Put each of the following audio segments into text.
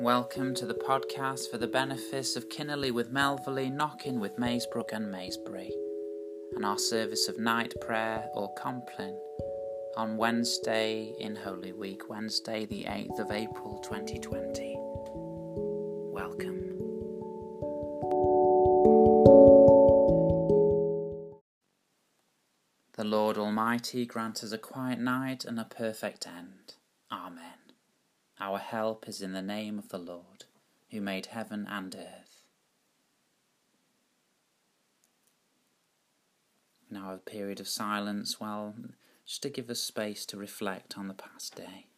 Welcome to the podcast for the benefice of Kinnerley with Melverley, Knockin with Maesbrook and Maesbury, and our service of night prayer or Compline on Wednesday in Holy Week, Wednesday the 8th of April 2020. Welcome. The Lord Almighty grant us a quiet night and a perfect end. Amen. Our help is in the name of the Lord, who made heaven and earth. Now, a period of silence, well, just to give us space to reflect on the past day.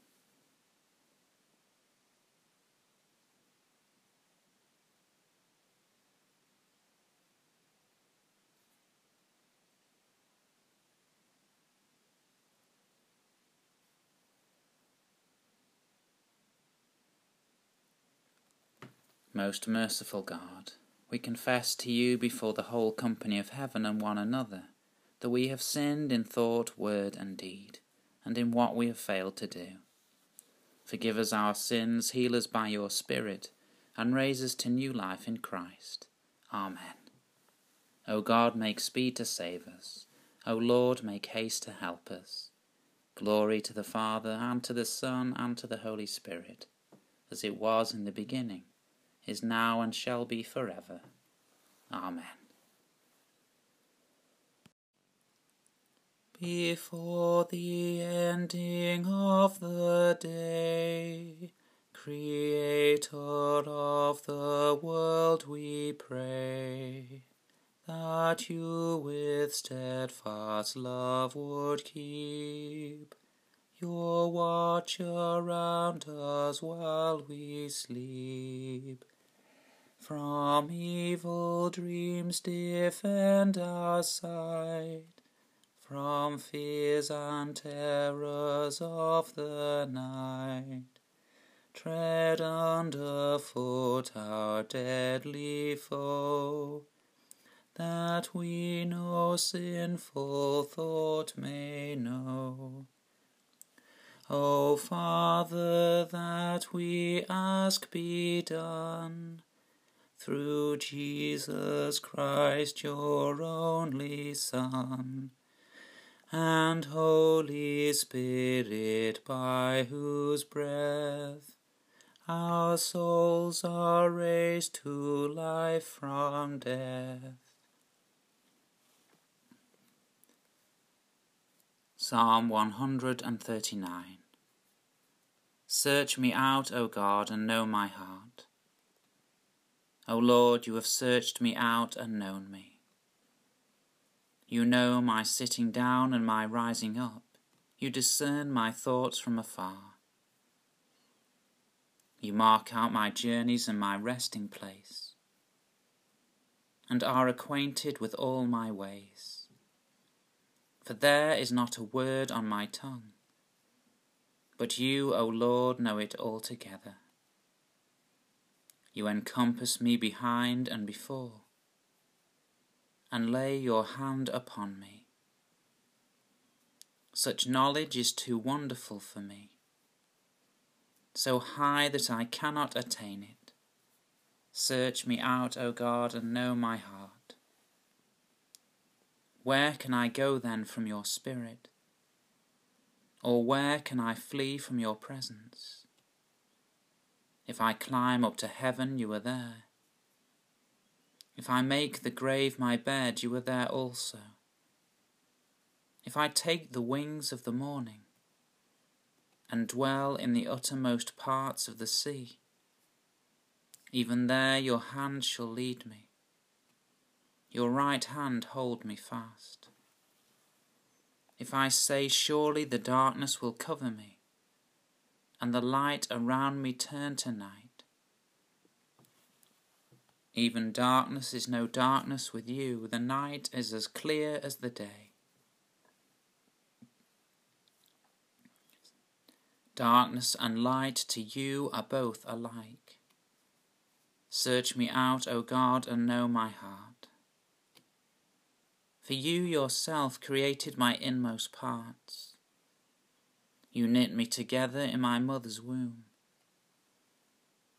Most merciful God, we confess to you before the whole company of heaven and one another that we have sinned in thought, word, and deed, and in what we have failed to do. Forgive us our sins, heal us by your Spirit, and raise us to new life in Christ. Amen. O God, make speed to save us. O Lord, make haste to help us. Glory to the Father, and to the Son, and to the Holy Spirit, as it was in the beginning is now and shall be forever. Amen. Before the ending of the day, Creator of the world, we pray that you with steadfast love would keep your watch around us while we sleep. From evil dreams defend our sight, from fears and terrors of the night. Tread underfoot our deadly foe, that we no sinful thought may know. O Father, that we ask be done through Jesus Christ, your only Son, and Holy Spirit, by whose breath our souls are raised to life from death. Psalm 139 Search me out, O God, and know my heart. O Lord, you have searched me out and known me. You know my sitting down and my rising up. You discern my thoughts from afar. You mark out my journeys and my resting place, and are acquainted with all my ways. For there is not a word on my tongue, but you, O Lord, know it altogether. You encompass me behind and before, and lay your hand upon me. Such knowledge is too wonderful for me, so high that I cannot attain it. Search me out, O God, and know my heart. Where can I go then from your Spirit? Or where can I flee from your presence? If I climb up to heaven, you are there. If I make the grave my bed, you are there also. If I take the wings of the morning and dwell in the uttermost parts of the sea, even there your hand shall lead me, your right hand hold me fast. If I say, Surely the darkness will cover me, and the light around me turn to night. Even darkness is no darkness with you, the night is as clear as the day. Darkness and light to you are both alike. Search me out, O God, and know my heart. For you yourself created my inmost parts. You knit me together in my mother's womb.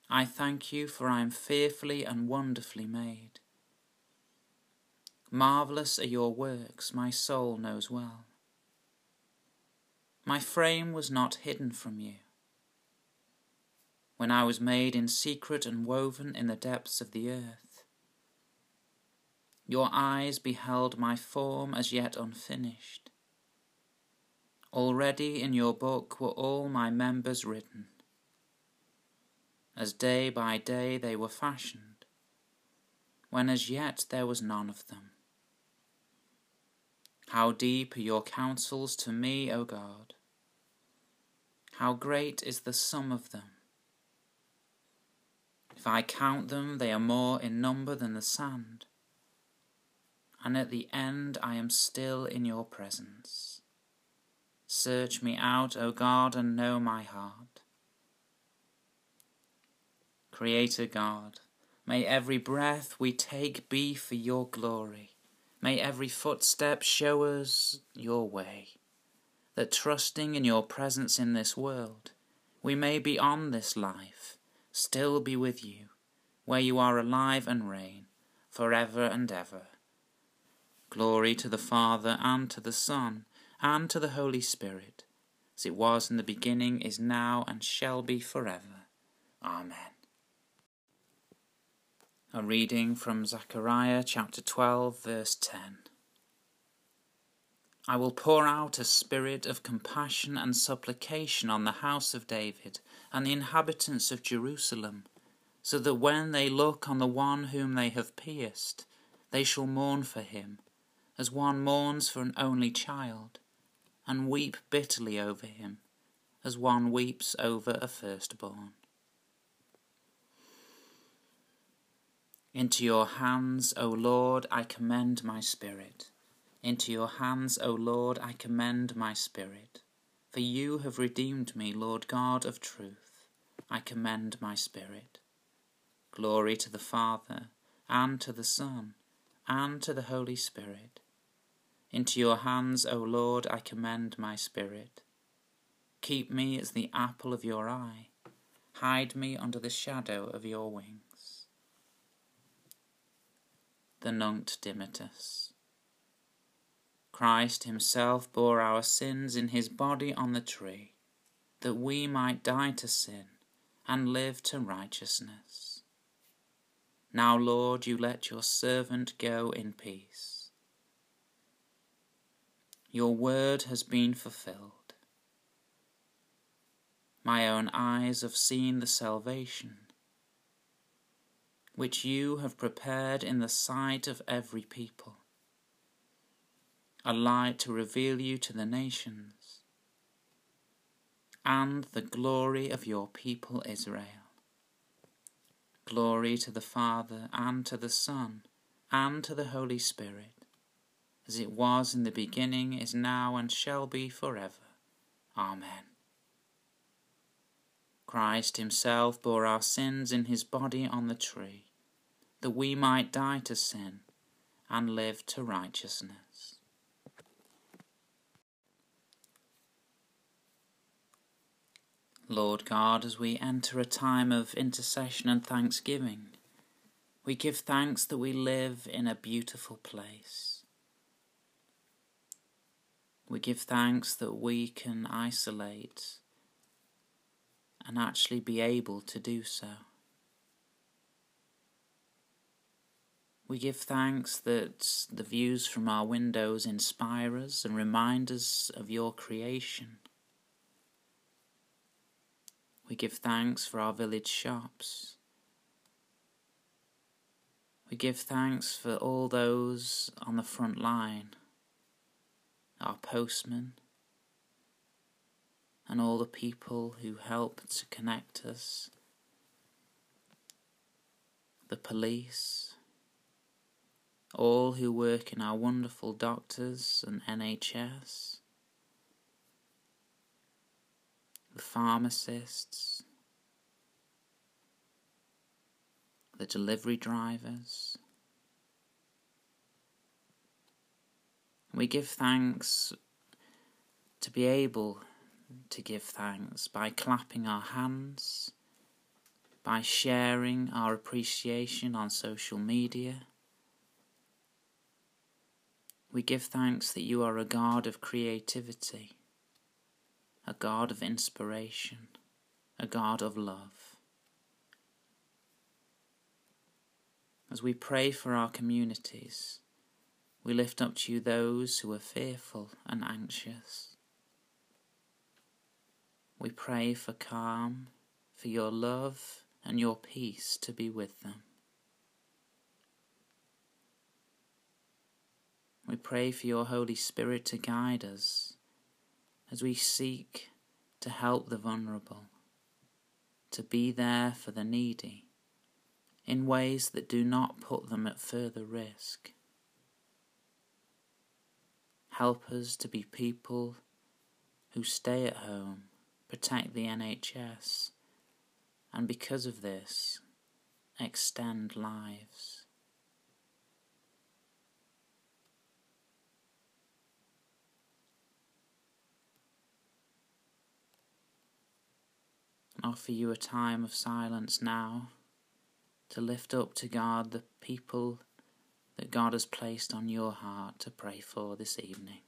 I thank you, for I am fearfully and wonderfully made. Marvellous are your works, my soul knows well. My frame was not hidden from you. When I was made in secret and woven in the depths of the earth, your eyes beheld my form as yet unfinished. Already in your book were all my members written, as day by day they were fashioned, when as yet there was none of them. How deep are your counsels to me, O God! How great is the sum of them! If I count them, they are more in number than the sand. And at the end, I am still in your presence. Search me out, O God, and know my heart. Creator God, may every breath we take be for your glory. May every footstep show us your way, that trusting in your presence in this world, we may be on this life still be with you, where you are alive and reign, for ever and ever. Glory to the Father, and to the Son, and to the Holy Spirit, as it was in the beginning, is now, and shall be for ever. Amen. A reading from Zechariah chapter 12, verse 10. I will pour out a spirit of compassion and supplication on the house of David and the inhabitants of Jerusalem, so that when they look on the one whom they have pierced, they shall mourn for him, as one mourns for an only child, and weep bitterly over him, as one weeps over a firstborn. Into your hands, O Lord, I commend my spirit. Into your hands, O Lord, I commend my spirit. For you have redeemed me, Lord God of truth. I commend my spirit. Glory to the Father, and to the Son, and to the Holy Spirit. Into your hands, O Lord, I commend my spirit. Keep me as the apple of your eye. Hide me under the shadow of your wings. The Nunc Dimittis. Christ himself bore our sins in his body on the tree, that we might die to sin and live to righteousness. Now, Lord, you let your servant go in peace. Your word has been fulfilled. My own eyes have seen the salvation which you have prepared in the sight of every people, a light to reveal you to the nations and the glory of your people Israel. Glory to the Father, and to the Son, and to the Holy Spirit, as it was in the beginning, is now, and shall be forever. Amen. Christ himself bore our sins in his body on the tree, that we might die to sin and live to righteousness. Lord God, as we enter a time of intercession and thanksgiving, we give thanks that we live in a beautiful place. We give thanks that we can isolate and actually be able to do so. We give thanks that the views from our windows inspire us and remind us of your creation. We give thanks for our village shops. We give thanks for all those on the front line, our postmen, and all the people who help to connect us, the police, all who work in our wonderful doctors and NHS the pharmacists, the delivery drivers. We give thanks to be able to give thanks by clapping our hands by sharing our appreciation on social media. We give thanks that you are a God of creativity, a God of inspiration, a God of love. As we pray for our communities, we lift up to you those who are fearful and anxious. We pray for calm, for your love and your peace to be with them. We pray for your Holy Spirit to guide us as we seek to help the vulnerable, to be there for the needy in ways that do not put them at further risk. Help us to be people who stay at home, protect the NHS, and because of this, extend lives. offer you a time of silence now to lift up to God the people that God has placed on your heart to pray for this evening.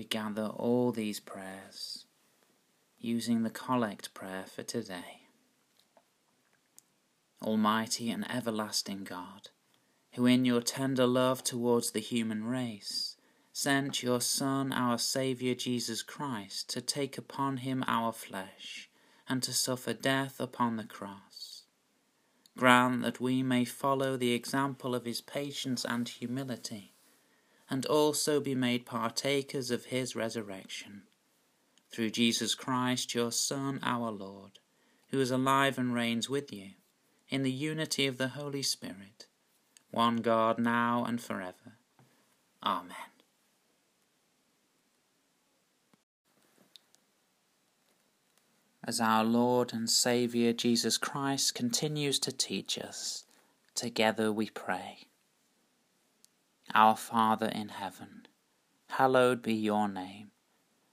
we gather all these prayers using the collect prayer for today. Almighty and everlasting God, who in your tender love towards the human race sent your Son, our Saviour Jesus Christ, to take upon him our flesh and to suffer death upon the cross. Grant that we may follow the example of his patience and humility and also be made partakers of his resurrection. Through Jesus Christ, your Son, our Lord, who is alive and reigns with you, in the unity of the Holy Spirit, one God, now and forever. Amen. As our Lord and Saviour Jesus Christ continues to teach us, together we pray. Our Father in heaven, hallowed be your name.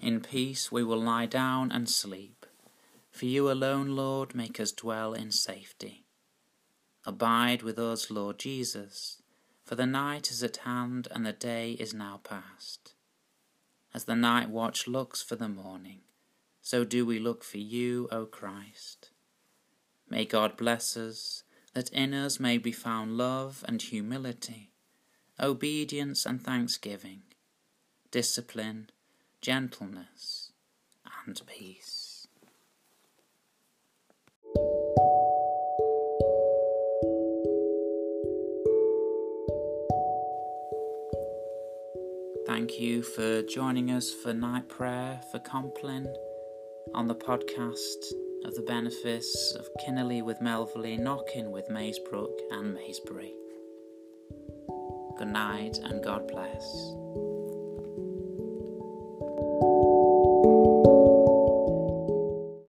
In peace we will lie down and sleep. For you alone, Lord, make us dwell in safety. Abide with us, Lord Jesus, for the night is at hand and the day is now past. As the night watch looks for the morning, so do we look for you, O Christ. May God bless us, that in us may be found love and humility, obedience and thanksgiving, discipline gentleness, and peace. Thank you for joining us for night prayer for Compline on the podcast of the benefice of Kinnerley with Melverley, Knockin with Maesbrook and Maesbury. Good night and God bless.